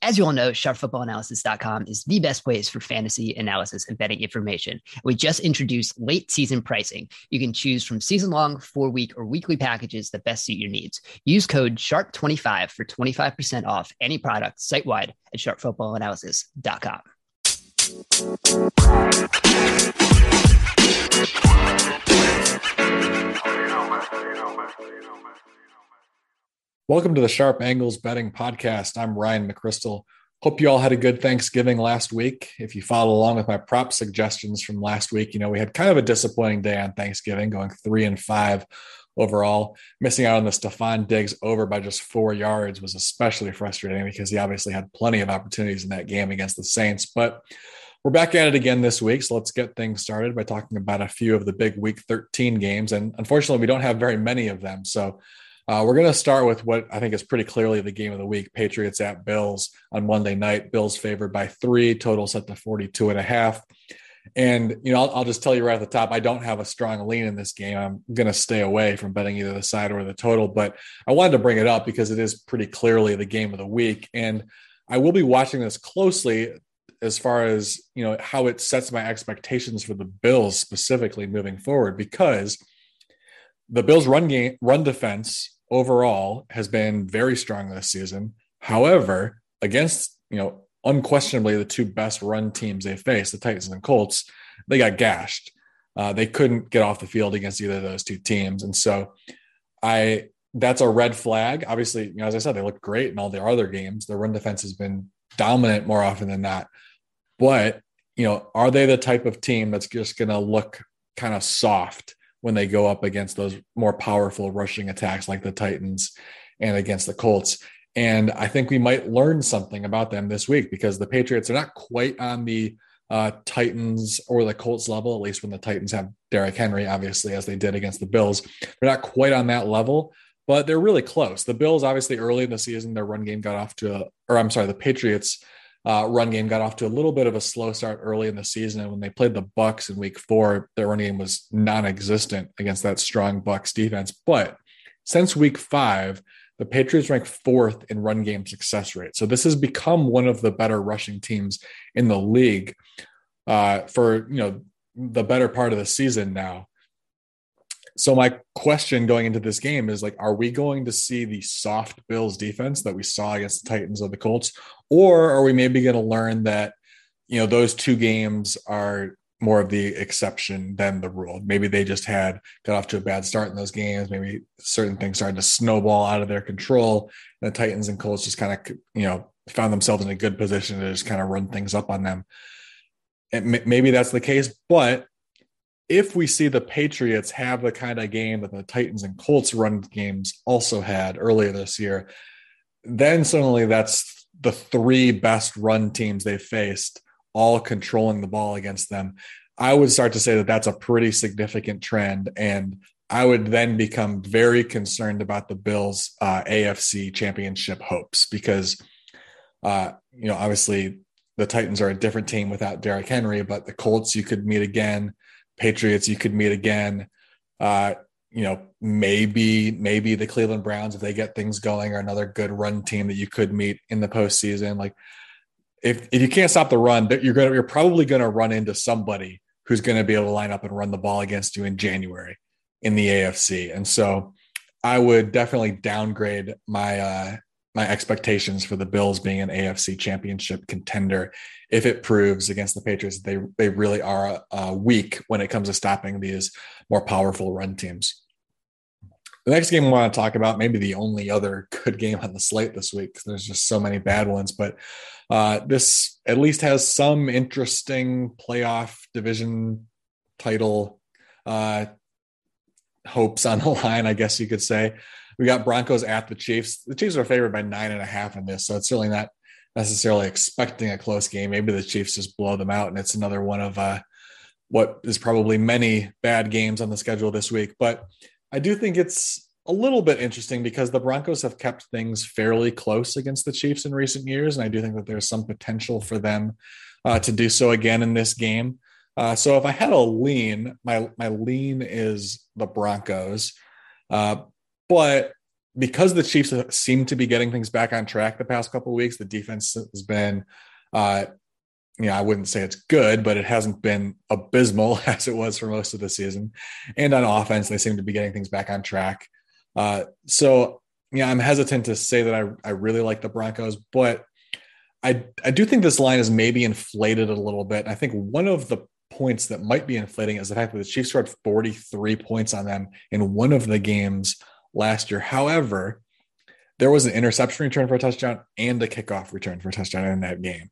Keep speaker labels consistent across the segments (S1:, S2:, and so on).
S1: As you all know, sharpfootballanalysis.com is the best place for fantasy analysis and betting information. We just introduced late season pricing. You can choose from season long, four week, or weekly packages that best suit your needs. Use code SHARP25 for 25% off any product site wide at sharpfootballanalysis.com.
S2: Welcome to the Sharp Angles Betting Podcast. I'm Ryan McCrystal. Hope you all had a good Thanksgiving last week. If you followed along with my prop suggestions from last week, you know, we had kind of a disappointing day on Thanksgiving, going three and five overall. Missing out on the Stefon Diggs over by just four yards was especially frustrating because he obviously had plenty of opportunities in that game against the Saints. But we're back at it again this week. So let's get things started by talking about a few of the big week 13 games. And unfortunately, we don't have very many of them. So uh, we're going to start with what I think is pretty clearly the game of the week Patriots at Bills on Monday night. Bills favored by three, total set to 42 and a half. And, you know, I'll, I'll just tell you right at the top, I don't have a strong lean in this game. I'm going to stay away from betting either the side or the total, but I wanted to bring it up because it is pretty clearly the game of the week. And I will be watching this closely as far as, you know, how it sets my expectations for the Bills specifically moving forward because the Bills run game, run defense overall has been very strong this season. However, against, you know, unquestionably the two best run teams they faced, the Titans and Colts, they got gashed. Uh, they couldn't get off the field against either of those two teams. And so I that's a red flag. Obviously, you know, as I said, they look great in all their other games. Their run defense has been dominant more often than not. But, you know, are they the type of team that's just going to look kind of soft when they go up against those more powerful rushing attacks like the Titans and against the Colts. And I think we might learn something about them this week because the Patriots are not quite on the uh, Titans or the Colts level, at least when the Titans have Derrick Henry, obviously, as they did against the Bills. They're not quite on that level, but they're really close. The Bills, obviously, early in the season, their run game got off to, a, or I'm sorry, the Patriots uh, run game got off to a little bit of a slow start early in the season. And when they played the Bucks in Week Four, their run game was non-existent against that strong Bucks defense. But since Week Five, the Patriots rank fourth in run game success rate. So this has become one of the better rushing teams in the league uh, for you know the better part of the season now. So my question going into this game is like, are we going to see the soft Bills defense that we saw against the Titans or the Colts, or are we maybe going to learn that you know those two games are more of the exception than the rule? Maybe they just had got off to a bad start in those games. Maybe certain things started to snowball out of their control. And the Titans and Colts just kind of you know found themselves in a good position to just kind of run things up on them. And maybe that's the case, but if we see the Patriots have the kind of game that the Titans and Colts run games also had earlier this year, then suddenly that's the three best run teams they faced all controlling the ball against them. I would start to say that that's a pretty significant trend. And I would then become very concerned about the Bills' uh, AFC championship hopes because, uh, you know, obviously the Titans are a different team without Derrick Henry, but the Colts you could meet again. Patriots you could meet again. Uh, you know, maybe maybe the Cleveland Browns if they get things going are another good run team that you could meet in the postseason. Like if if you can't stop the run, you're gonna you're probably gonna run into somebody who's going to be able to line up and run the ball against you in January in the AFC. And so I would definitely downgrade my uh, my expectations for the Bills being an AFC championship contender if it proves against the Patriots they they really are uh, weak when it comes to stopping these more powerful run teams. The next game I want to talk about, maybe the only other good game on the slate this week, because there's just so many bad ones, but uh, this at least has some interesting playoff division title uh, hopes on the line, I guess you could say. We got Broncos at the Chiefs. The Chiefs are favored by nine and a half in this, so it's certainly not necessarily expecting a close game. Maybe the Chiefs just blow them out, and it's another one of uh, what is probably many bad games on the schedule this week. But I do think it's a little bit interesting because the Broncos have kept things fairly close against the Chiefs in recent years, and I do think that there's some potential for them uh, to do so again in this game. Uh, so if I had a lean, my my lean is the Broncos. Uh, but because the Chiefs seem to be getting things back on track the past couple weeks, the defense has been, uh, you know, I wouldn't say it's good, but it hasn't been abysmal as it was for most of the season. And on offense, they seem to be getting things back on track. Uh, so, yeah, I'm hesitant to say that I, I really like the Broncos, but I, I do think this line is maybe inflated a little bit. I think one of the points that might be inflating is the fact that the Chiefs scored 43 points on them in one of the games last year. However, there was an interception return for a touchdown and a kickoff return for a touchdown in that game.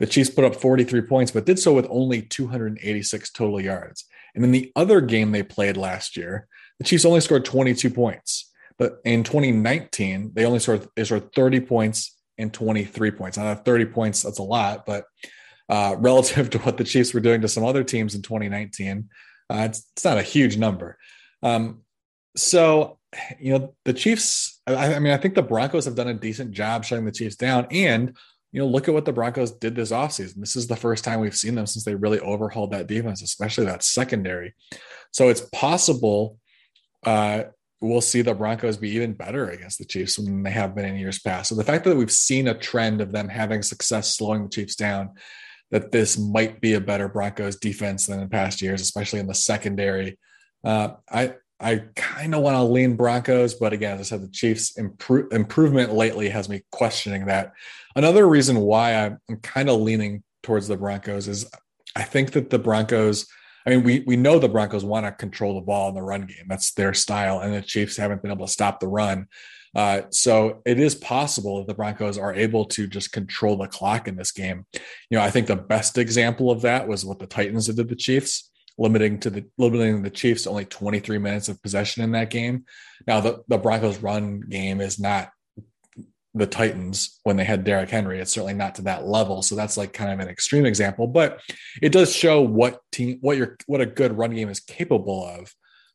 S2: The Chiefs put up 43 points, but did so with only 286 total yards. And in the other game they played last year, the Chiefs only scored 22 points. But in 2019, they only scored, they scored 30 points and 23 points. Now, 30 points, that's a lot, but uh, relative to what the Chiefs were doing to some other teams in 2019, uh, it's, it's, not a huge number. Um, so, you know, the Chiefs, I, I, mean, I think the Broncos have done a decent job shutting the Chiefs down. And, you know, look at what the Broncos did this offseason. This is the first time we've seen them since they really overhauled that defense, especially that secondary. So it's possible uh, we'll see the Broncos be even better against the Chiefs than they have been in years past. So the fact that we've seen a trend of them having success slowing the Chiefs down, that this might be a better Broncos defense than in past years, especially in the secondary. Uh, I I kind of want to lean Broncos, but again, as I said, the Chiefs' improve, improvement lately has me questioning that. Another reason why I'm, I'm kind of leaning towards the Broncos is I think that the Broncos – I mean, we we know the Broncos want to control the ball in the run game. That's their style, and the Chiefs haven't been able to stop the run. Uh, so it is possible that the Broncos are able to just control the clock in this game. You know, I think the best example of that was what the Titans did to the Chiefs, limiting to the limiting the Chiefs only 23 minutes of possession in that game. Now the, the Broncos run game is not the Titans when they had Derrick Henry. It's certainly not to that level. So that's like kind of an extreme example, but it does show what team, what your, what a good run game is capable of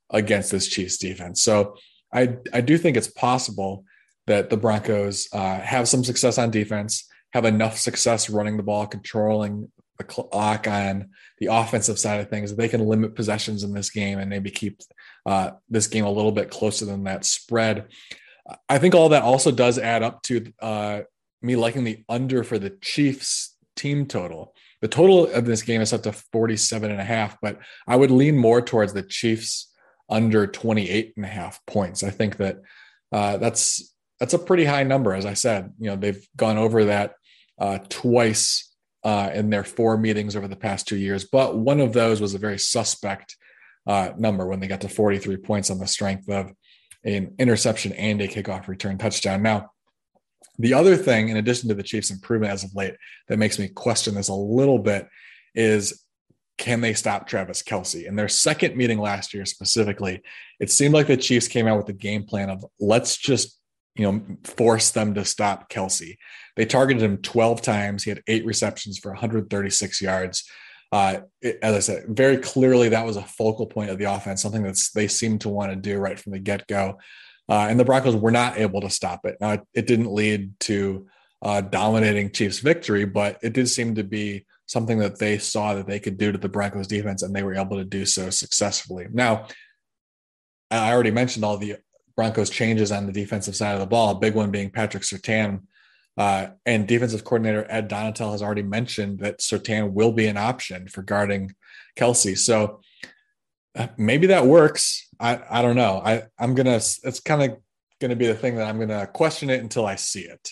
S2: against this Chiefs defense. So I, I do think it's possible that the Broncos uh, have some success on defense, have enough success running the ball, controlling the clock on the offensive side of things. They can limit possessions in this game and maybe keep uh, this game a little bit closer than that spread. I think all that also does add up to uh, me liking the under for the Chiefs team total. The total of this game is up to 47 and a half, but I would lean more towards the Chiefs under 28 and a half points. I think that uh, that's that's a pretty high number. As I said, you know, they've gone over that uh, twice uh, in their four meetings over the past two years, but one of those was a very suspect uh, number when they got to 43 points on the strength of an interception and a kickoff return touchdown. Now, the other thing, in addition to the Chiefs' improvement as of late, that makes me question this a little bit is can they stop Travis Kelce? In their second meeting last year, specifically, it seemed like the Chiefs came out with the game plan of let's just you know force them to stop Kelce. They targeted him 12 times. He had eight receptions for 136 yards uh, it, as I said, very clearly that was a focal point of the offense, something that they seemed to want to do right from the get go. Uh, and the Broncos were not able to stop it. Now, it, it didn't lead to uh, dominating Chiefs victory, but it did seem to be something that they saw that they could do to the Broncos defense, and they were able to do so successfully. Now, I already mentioned all the Broncos changes on the defensive side of the ball, a big one being Patrick Surtain. uh, and defensive coordinator Ed Donatell has already mentioned that Surtain will be an option for guarding Kelce. So uh, maybe that works. I, I don't know. I, I'm going to, it's kind of going to be the thing that I'm going to question it until I see it.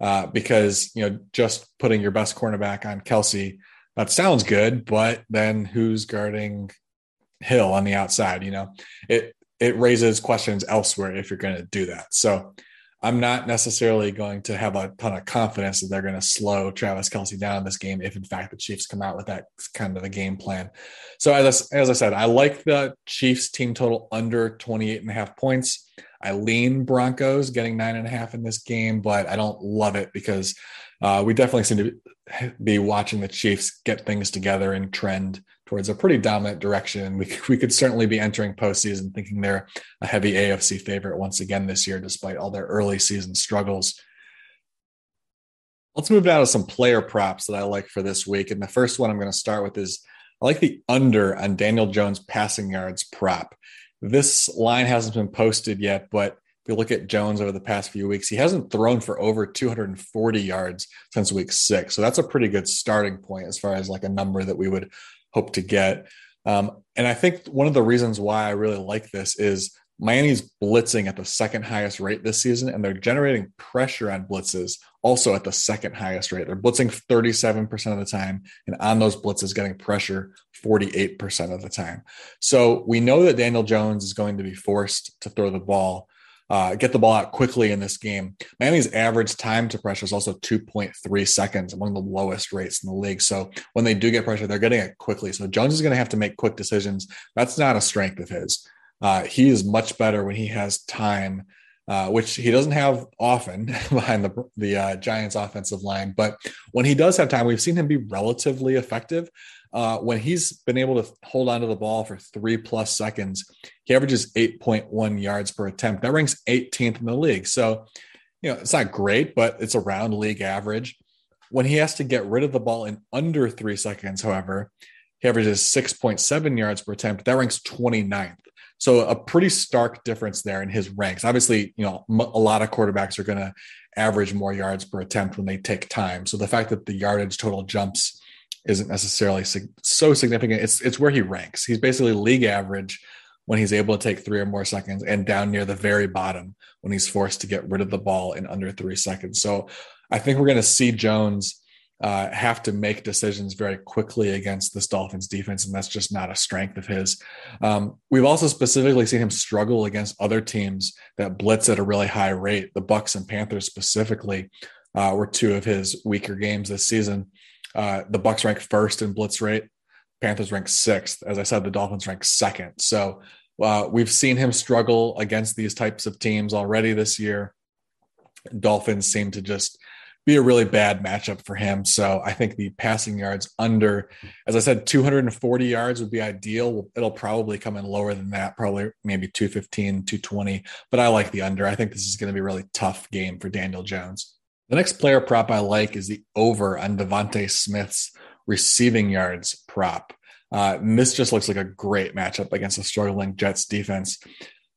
S2: Uh, because, you know, just putting your best cornerback on Kelce, that sounds good, but then who's guarding Hill on the outside? You know, it, it raises questions elsewhere if you're going to do that. So, I'm not necessarily going to have a ton of confidence that they're going to slow Travis Kelce down this game if, in fact, the Chiefs come out with that kind of a game plan. So, as I, as I said, I like the Chiefs team total under 28 and a half points. I lean Broncos getting nine and a half in this game, but I don't love it because uh, we definitely seem to be watching the Chiefs get things together and trend towards a pretty dominant direction. We, we could certainly be entering postseason thinking they're a heavy AFC favorite once again this year, despite all their early season struggles. Let's move down to some player props that I like for this week. And the first one I'm going to start with is I like the under on Daniel Jones passing yards prop. This line hasn't been posted yet, but if we look at Jones over the past few weeks, he hasn't thrown for over 240 yards since week six. So that's a pretty good starting point as far as like a number that we would hope to get. Um, and I think one of the reasons why I really like this is Miami's blitzing at the second highest rate this season, and they're generating pressure on blitzes also at the second highest rate. They're blitzing 37% of the time, and on those blitzes, getting pressure 48% of the time. So we know that Daniel Jones is going to be forced to throw the ball uh, get the ball out quickly in this game. Miami's average time to pressure is also 2.3 seconds, among the lowest rates in the league. So when they do get pressure, they're getting it quickly. So Jones is going to have to make quick decisions. That's not a strength of his. Uh, he is much better when he has time, uh, which he doesn't have often behind the the uh, Giants' offensive line. But when he does have time, we've seen him be relatively effective. Uh, when he's been able to hold onto the ball for three plus seconds, he averages 8.1 yards per attempt. That ranks 18th in the league. So, you know, it's not great, but it's around league average. When he has to get rid of the ball in under three seconds, however, he averages 6.7 yards per attempt. That ranks 29th. So a pretty stark difference there in his ranks. Obviously, you know, a lot of quarterbacks are going to average more yards per attempt when they take time. So the fact that the yardage total jumps isn't necessarily so significant. It's it's where he ranks. He's basically league average when he's able to take three or more seconds, and down near the very bottom when he's forced to get rid of the ball in under three seconds. So I think we're going to see Jones uh, have to make decisions very quickly against this Dolphins defense, and that's just not a strength of his. Um, we've also specifically seen him struggle against other teams that blitz at a really high rate. The Bucks and Panthers specifically uh, were two of his weaker games this season. Uh, the Bucks rank first in blitz rate. Panthers rank sixth. As I said, the Dolphins rank second. So uh, we've seen him struggle against these types of teams already this year. Dolphins seem to just be a really bad matchup for him. So I think the passing yards under, as I said, 240 yards would be ideal. It'll probably come in lower than that, probably maybe 215, 220. But I like the under. I think this is going to be a really tough game for Daniel Jones. The next player prop I like is the over on DeVonta Smith's receiving yards prop. Uh, and this just looks like a great matchup against a struggling Jets defense,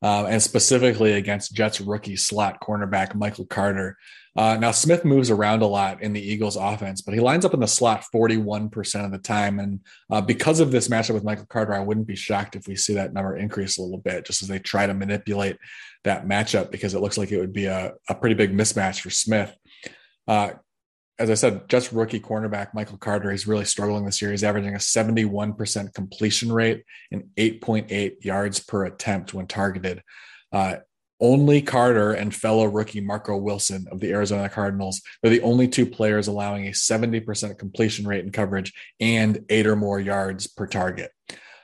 S2: uh, and specifically against Jets rookie slot cornerback Michael Carter. Uh, now, Smith moves around a lot in the Eagles offense, but he lines up in the slot 41% of the time. And uh, because of this matchup with Michael Carter, I wouldn't be shocked if we see that number increase a little bit just as they try to manipulate that matchup because it looks like it would be a, a pretty big mismatch for Smith. Uh, as I said, just rookie cornerback Michael Carter, he's really struggling this year. He's averaging a 71% completion rate and 8.8 yards per attempt when targeted. Uh, only Carter and fellow rookie Marco Wilson of the Arizona Cardinals are the only two players allowing a 70% completion rate in coverage and eight or more yards per target.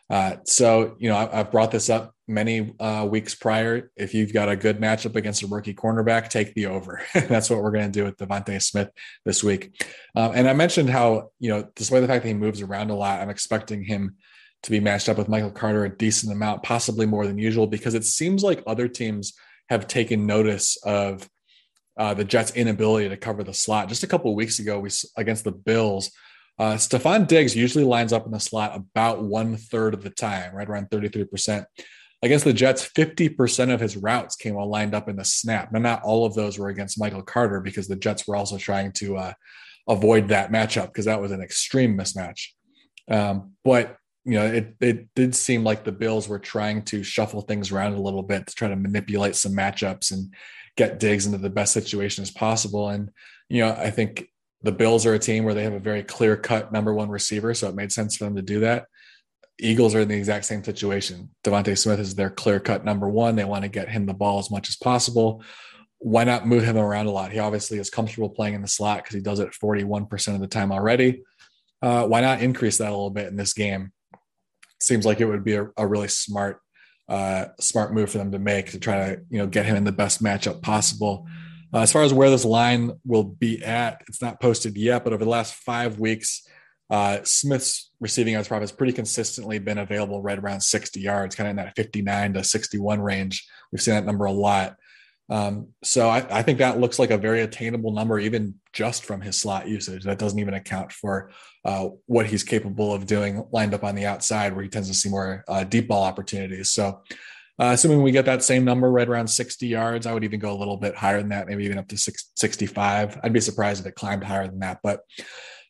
S2: Uh, so, you know, I, have brought this up many uh, weeks prior. If you've got a good matchup against a rookie cornerback, take the over. That's what we're going to do with DeVonta Smith this week. Um, and I mentioned how, you know, despite the fact that he moves around a lot, I'm expecting him to be matched up with Michael Carter a decent amount, possibly more than usual, because it seems like other teams have taken notice of uh, the Jets' inability to cover the slot. Just a couple weeks ago, we against the Bills, uh, Stefon Diggs usually lines up in the slot about one third of the time, right around 33%. Against the Jets, 50% of his routes came all lined up in the snap. Now, not all of those were against Michael Carter because the Jets were also trying to uh, avoid that matchup because that was an extreme mismatch. Um, but you know, it it did seem like the Bills were trying to shuffle things around a little bit to try to manipulate some matchups and get Diggs into the best situation as possible. And you know, I think the Bills are a team where they have a very clear cut number one receiver, so it made sense for them to do that. Eagles are in the exact same situation. DeVonta Smith is their clear cut number one. They want to get him the ball as much as possible. Why not move him around a lot? He obviously is comfortable playing in the slot because he does it 41% of the time already. Uh, why not increase that a little bit in this game? Seems like it would be a, a really smart, uh, smart move for them to make to try to you know get him in the best matchup possible. Uh, as far as where this line will be at, it's not posted yet, but over the last five weeks, uh, Smith's receiving yards prop has pretty consistently been available right around 60 yards, kind of in that 59 to 61 range. We've seen that number a lot. Um, so I, I, think that looks like a very attainable number, even just from his slot usage. That doesn't even account for uh, what he's capable of doing lined up on the outside, where he tends to see more uh, deep ball opportunities. So Uh, assuming we get that same number right around 60 yards, I would even go a little bit higher than that, maybe even up to 65. I'd be surprised if it climbed higher than that. But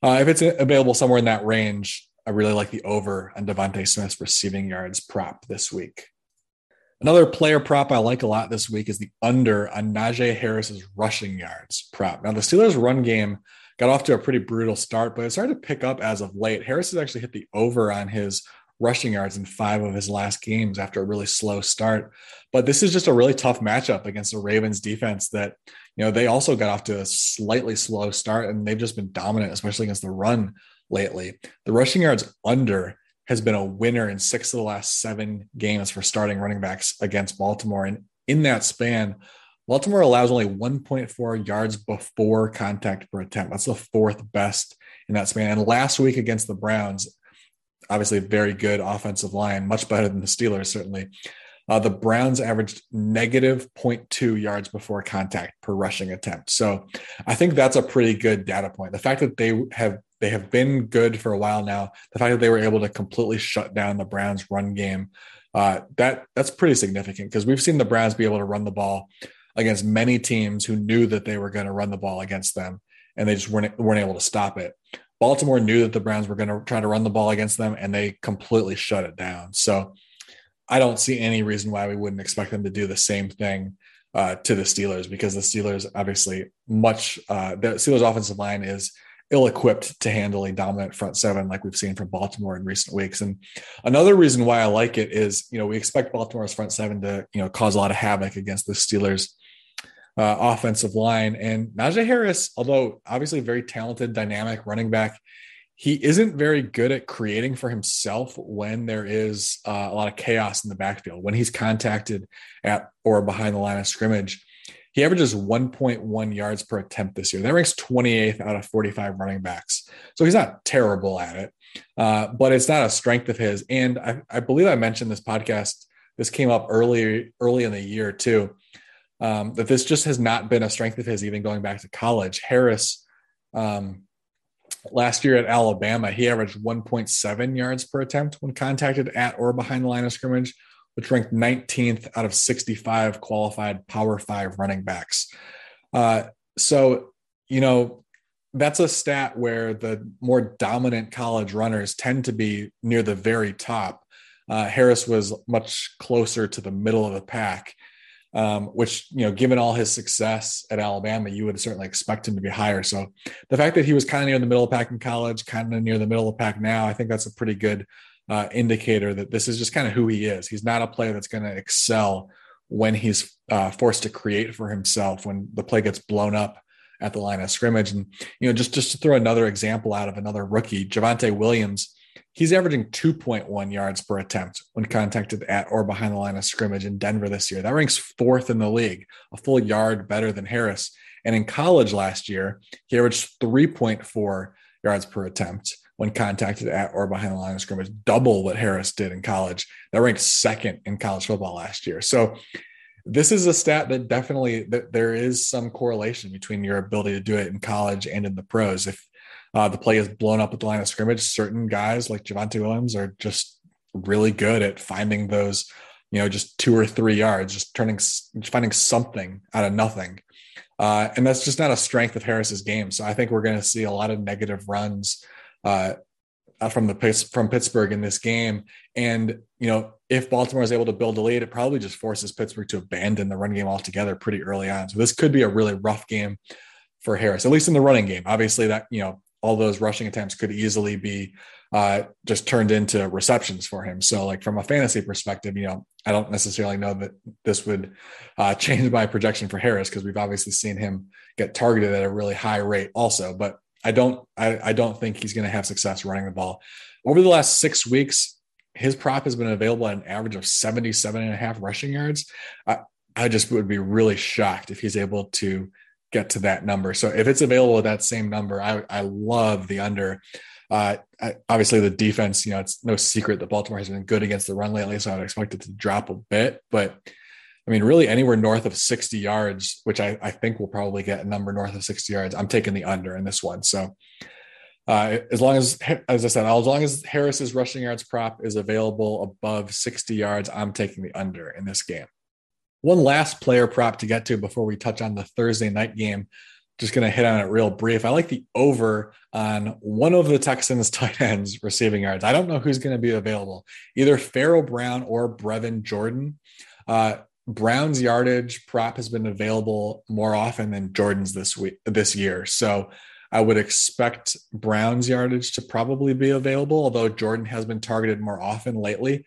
S2: uh, if it's available somewhere in that range, I really like the over on DeVonta Smith's receiving yards prop this week. Another player prop I like a lot this week is the under on Najee Harris's rushing yards prop. Now, the Steelers' run game got off to a pretty brutal start, but it started to pick up as of late. Harris has actually hit the over on his rushing yards in five of his last games after a really slow start. But this is just a really tough matchup against the Ravens defense that, you know, they also got off to a slightly slow start and they've just been dominant, especially against the run lately. The rushing yards under has been a winner in six of the last seven games for starting running backs against Baltimore. And in that span, Baltimore allows only 1.4 yards before contact per attempt. That's the fourth best in that span. And last week against the Browns, obviously a very good offensive line, much better than the Steelers, certainly. Uh, the Browns averaged negative 0.2 yards before contact per rushing attempt. So I think that's a pretty good data point. The fact that they have they have been good for a while now. The fact that they were able to completely shut down the Browns run game, uh, that that's pretty significant because we've seen the Browns be able to run the ball against many teams who knew that they were going to run the ball against them, and they just weren't weren't able to stop it. Baltimore knew that the Browns were going to try to run the ball against them, and they completely shut it down. So I don't see any reason why we wouldn't expect them to do the same thing uh, to the Steelers because the Steelers obviously much uh, the Steelers offensive line is ill-equipped to handle a dominant front seven like we've seen from Baltimore in recent weeks. And another reason why I like it is, you know, we expect Baltimore's front seven to, you know, cause a lot of havoc against the Steelers uh, offensive line. And Najee Harris, although obviously very talented, dynamic running back, he isn't very good at creating for himself when there is uh, a lot of chaos in the backfield. When he's contacted at or behind the line of scrimmage, he averages 1.1 yards per attempt this year. That ranks 28th out of 45 running backs. So he's not terrible at it, uh, but it's not a strength of his. And I, I, believe I mentioned this podcast. This came up early, early in the year too um, that this just has not been a strength of his, even going back to college. Harris, um, last year at Alabama, he averaged 1.7 yards per attempt when contacted at or behind the line of scrimmage, which ranked 19th out of 65 qualified Power Five running backs. Uh, so, you know, that's a stat where the more dominant college runners tend to be near the very top. Uh, Harris was much closer to the middle of the pack um, which you know, given all his success at Alabama, you would certainly expect him to be higher. So the fact that he was kind of near the middle of the pack in college, kind of near the middle of the pack now, I think that's a pretty good uh, indicator that this is just kind of who he is. He's not a player that's going to excel when he's uh, forced to create for himself when the play gets blown up at the line of scrimmage. And you know, just just to throw another example out of another rookie, Javonte Williams He's averaging 2.1 yards per attempt when contacted at or behind the line of scrimmage in Denver this year. That ranks fourth in the league, a full yard better than Harris. And in college last year, he averaged 3.4 yards per attempt when contacted at or behind the line of scrimmage, double what Harris did in college. That ranked second in college football last year. So this is a stat that definitely that there is some correlation between your ability to do it in college and in the pros. If uh, the play is blown up at the line of scrimmage. Certain guys like Javonte Williams are just really good at finding those, you know, just two or three yards, just turning, finding something out of nothing. Uh, and that's just not a strength of Harris's game. So I think we're going to see a lot of negative runs uh, from the from Pittsburgh in this game. And you know, if Baltimore is able to build a lead, it probably just forces Pittsburgh to abandon the run game altogether pretty early on. So this could be a really rough game for Harris, at least in the running game. Obviously, that you know all those rushing attempts could easily be uh, just turned into receptions for him. So, like from a fantasy perspective, you know, I don't necessarily know that this would uh, change my projection for Harris because we've obviously seen him get targeted at a really high rate, also. But I don't, I, I don't think he's going to have success running the ball over the last six weeks. His prop has been available at an average of 77 and a half rushing yards. I, I just would be really shocked if he's able to get to that number. So if it's available at that same number, I, I love the under. Uh, I, obviously, the defense, you know, it's no secret that Baltimore has been good against the run lately, so I'd expect it to drop a bit. But I mean, really, anywhere north of 60 yards, which I, I think we'll probably get a number north of 60 yards, I'm taking the under in this one. So Uh, as long as, as I said, as long as Harris's rushing yards prop is available above 60 yards, I'm taking the under in this game. One last player prop to get to before we touch on the Thursday night game. Just going to hit on it real brief. I like the over on one of the Texans' tight ends receiving yards. I don't know who's going to be available, either Pharaoh Brown or Brevin Jordan. Uh, Brown's yardage prop has been available more often than Jordan's this week this year. So I would expect Brown's yardage to probably be available, although Jordan has been targeted more often lately.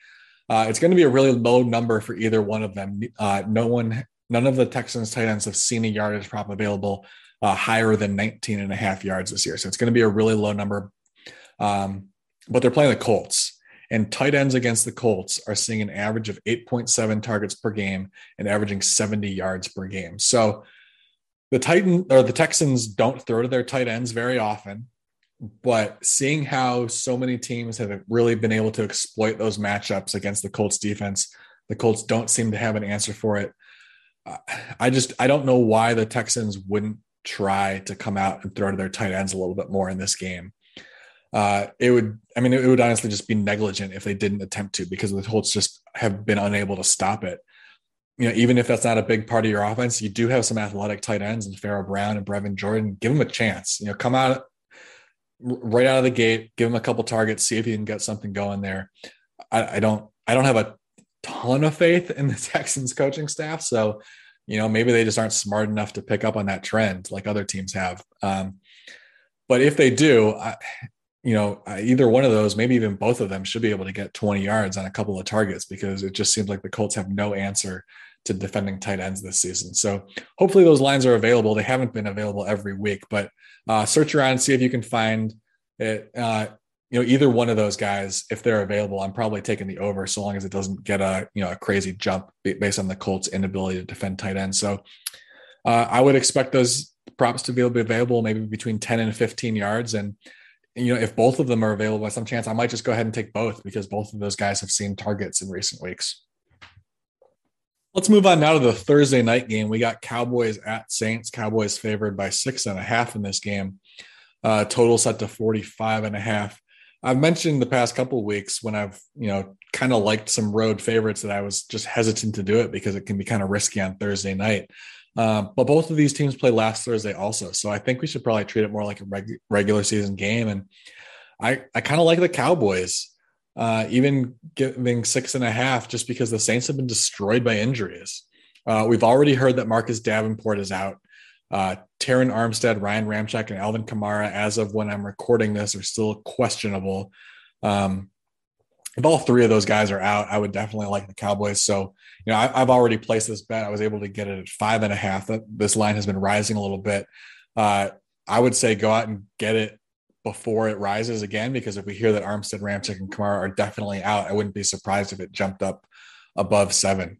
S2: Uh, it's going to be a really low number for either one of them. Uh, no one, none of the Texans tight ends have seen a yardage prop available uh, higher than 19 and a half yards this year. So it's going to be a really low number. Um, but they're playing the Colts. And tight ends against the Colts are seeing an average of 8.7 targets per game and averaging 70 yards per game. So the Titan or the Texans don't throw to their tight ends very often, but seeing how so many teams have really been able to exploit those matchups against the Colts defense, the Colts don't seem to have an answer for it. I just I don't know why the Texans wouldn't try to come out and throw to their tight ends a little bit more in this game. Uh, it would, I mean, it would honestly just be negligent if they didn't attempt to because the Colts just have been unable to stop it you know, even if that's not a big part of your offense, you do have some athletic tight ends and Pharaoh Brown and Brevin Jordan. Give them a chance. You know, come out right out of the gate, give them a couple targets, see if you can get something going there. I, I don't, I don't have a ton of faith in the Texans coaching staff, so you know maybe they just aren't smart enough to pick up on that trend like other teams have. Um, but if they do, I, you know, either one of those, maybe even both of them, should be able to get 20 yards on a couple of targets because it just seems like the Colts have no answer to defending tight ends this season. So hopefully those lines are available. They haven't been available every week, but uh, search around, see if you can find it. Uh, you know, either one of those guys, if they're available, I'm probably taking the over so long as it doesn't get a you know a crazy jump based on the Colts' inability to defend tight ends. So uh, I would expect those props to be available maybe between 10 and 15 yards and you know if both of them are available by some chance i might just go ahead and take both because both of those guys have seen targets in recent weeks Let's move on now to the Thursday night game. We got Cowboys at Saints. Cowboys favored by six and a half in this game. Uh, total set to 45 and a half. I've mentioned the past couple weeks when I've, you know, kind of liked some road favorites that I was just hesitant to do it because it can be kind of risky on Thursday night. Um, but both of these teams play last Thursday also. So I think we should probably treat it more like a reg- regular season game. And I, I kind of like the Cowboys uh, even giving six and a half just because the Saints have been destroyed by injuries. Uh, we've already heard that Marcus Davenport is out. Uh, Terron Armstead, Ryan Ramczyk, and Alvin Kamara, as of when I'm recording this, are still questionable. Um, if all three of those guys are out, I would definitely like the Cowboys. So, you know, I, have already placed this bet. I was able to get it at five and a half. This line has been rising a little bit. Uh, I would say go out and get it before it rises again because if we hear that Armstead, Ramczyk, and Kamara are definitely out, I wouldn't be surprised if it jumped up above seven.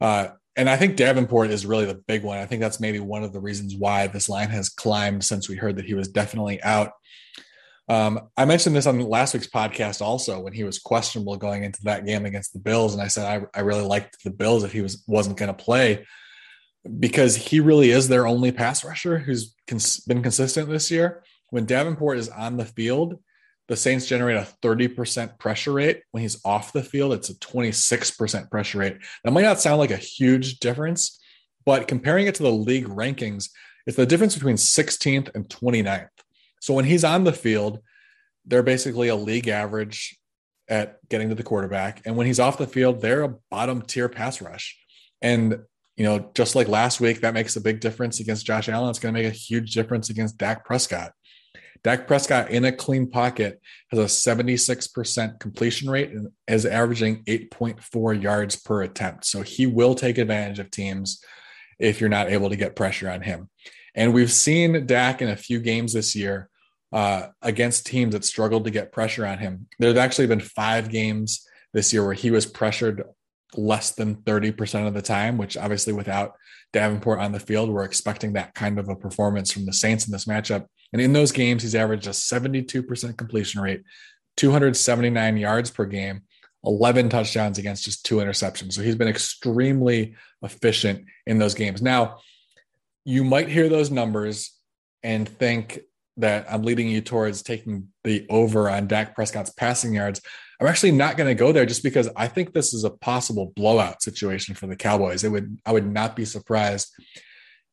S2: Uh, and I think Davenport is really the big one. I think that's maybe one of the reasons why this line has climbed since we heard that he was definitely out. Um, I mentioned this on last week's podcast also when he was questionable going into that game against the Bills, and I said I, I really liked the Bills if he was wasn't going to play because he really is their only pass rusher who's cons- been consistent this year when Davenport is on the field, the Saints generate a 30% pressure rate. When he's off the field, it's a 26% pressure rate. That might not sound like a huge difference, but comparing it to the league rankings, it's the difference between 16th and 29th. So when he's on the field, they're basically a league average at getting to the quarterback. And when he's off the field, they're a bottom tier pass rush. And, you know, just like last week, that makes a big difference against Josh Allen. It's going to make a huge difference against Dak Prescott. Dak Prescott in a clean pocket has a 76% completion rate and is averaging 8.4 yards per attempt. So he will take advantage of teams if you're not able to get pressure on him. And we've seen Dak in a few games this year uh, against teams that struggled to get pressure on him. There's actually been five games this year where he was pressured less than 30% of the time, which obviously without Davenport on the field, we're expecting that kind of a performance from the Saints in this matchup. And in those games, he's averaged a 72% completion rate, 279 yards per game, 11 touchdowns against just two interceptions. So he's been extremely efficient in those games. Now, you might hear those numbers and think that I'm leading you towards taking the over on Dak Prescott's passing yards. I'm actually not going to go there just because I think this is a possible blowout situation for the Cowboys. It would I would not be surprised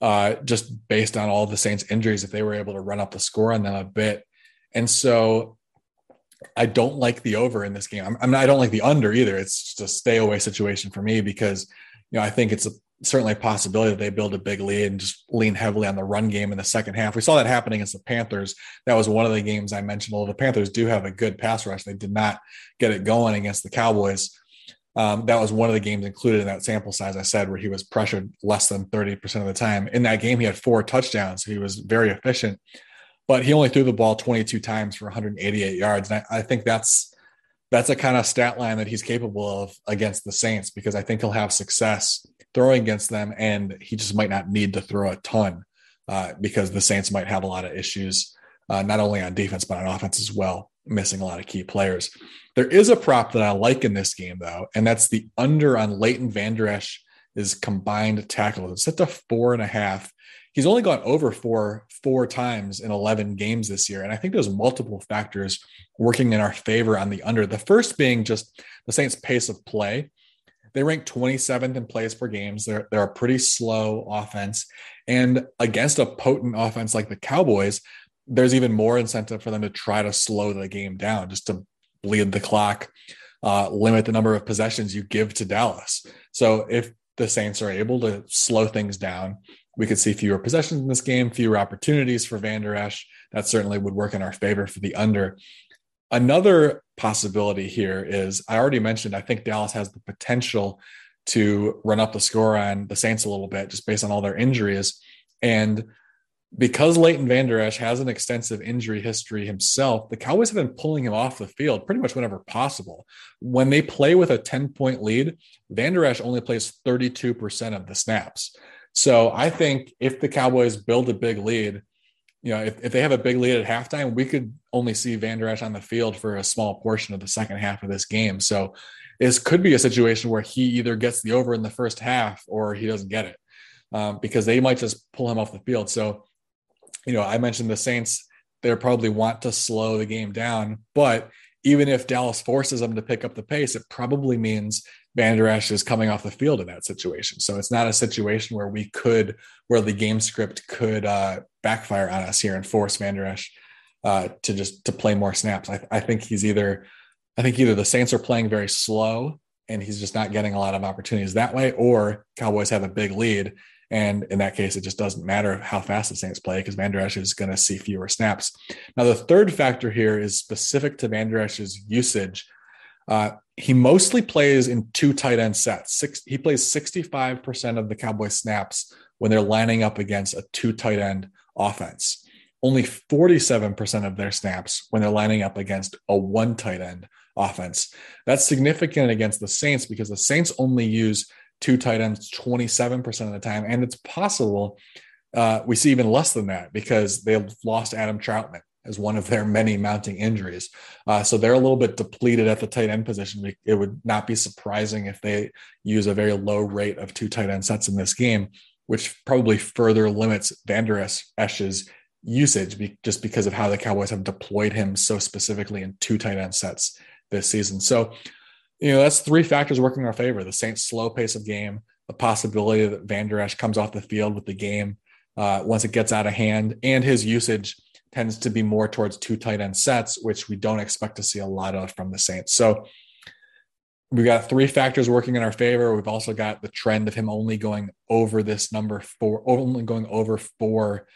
S2: uh, just based on all the Saints injuries if they were able to run up the score on them a bit. And so I don't like the over in this game. I'm, I'm not, I don't like the under either. It's just a stay away situation for me because you know I think it's a certainly a possibility that they build a big lead and just lean heavily on the run game in the second half. We saw that happening against the Panthers. That was one of the games I mentioned. Well, the Panthers do have a good pass rush. They did not get it going against the Cowboys. Um, that was one of the games included in that sample size I said, where he was pressured less than 30% of the time. In that game, he had four touchdowns. So he was very efficient, but he only threw the ball 22 times for 188 yards. And I, I think that's that's a kind of stat line that he's capable of against the Saints because I think he'll have success throwing against them, and he just might not need to throw a ton uh, because the Saints might have a lot of issues, uh, not only on defense but on offense as well, missing a lot of key players. There is a prop that I like in this game though, and that's the under on Leighton Vander Esch is combined tackles. It's set to four and a half. He's only gone over four four times in 11 games this year. And I think there's multiple factors working in our favor on the under. The first being just the Saints' pace of play. They rank 27th in plays per games. They're, they're a pretty slow offense. And against a potent offense like the Cowboys, there's even more incentive for them to try to slow the game down, just to bleed the clock, uh, limit the number of possessions you give to Dallas. So if the Saints are able to slow things down, we could see fewer possessions in this game, fewer opportunities for Vander Esch. That certainly would work in our favor for the under. Another possibility here is I already mentioned, I think Dallas has the potential to run up the score on the Saints a little bit just based on all their injuries. And because Leighton Vander Esch has an extensive injury history himself, the Cowboys have been pulling him off the field pretty much whenever possible. When they play with a 10 point lead, Vander Esch only plays 32% of the snaps. So I think if the Cowboys build a big lead, you know, if, if they have a big lead at halftime, we could only see Vander Esch on the field for a small portion of the second half of this game. So this could be a situation where he either gets the over in the first half or he doesn't get it um, because they might just pull him off the field. So, you know, I mentioned the Saints, they probably want to slow the game down, but even if Dallas forces them to pick up the pace, it probably means Vander Esch is coming off the field in that situation. So it's not a situation where we could, where the game script could uh, backfire on us here and force Vander Esch uh, to just to play more snaps. I, I think he's either, I think either the Saints are playing very slow and he's just not getting a lot of opportunities that way, or Cowboys have a big lead. And in that case, it just doesn't matter how fast the Saints play because Vander Esch is going to see fewer snaps. Now, the third factor here is specific to Vander Esch's usage. Uh, he mostly plays in two tight end sets. Six, he plays 65% of the Cowboys snaps when they're lining up against a two tight end offense. Only 47% of their snaps when they're lining up against a one tight end offense. That's significant against the Saints because the Saints only use two tight ends 27% of the time. And it's possible uh, we see even less than that because they've lost Adam Trautman as one of their many mounting injuries. Uh, so they're a little bit depleted at the tight end position. It would not be surprising if they use a very low rate of two tight end sets in this game, which probably further limits Vander Esch's usage be, just because of how the Cowboys have deployed him so specifically in two tight end sets this season. So, you know, that's three factors working in our favor the Saints' slow pace of game, the possibility that Vander Esch comes off the field with the game uh, once it gets out of hand, and his usage tends to be more towards two tight end sets, which we don't expect to see a lot of from the Saints. So we've got three factors working in our favor. We've also got the trend of him only going over this number four, only going over four,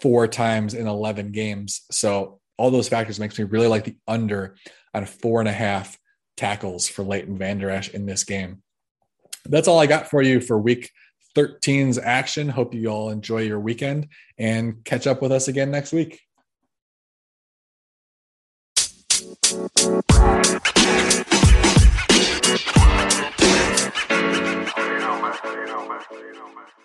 S2: four times in 11 games. So all those factors makes me really like the under on four and a half tackles for Leighton Vander Esch in this game. That's all I got for you for week 13's action. Hope you all enjoy your weekend and catch up with us again next week. you know, man.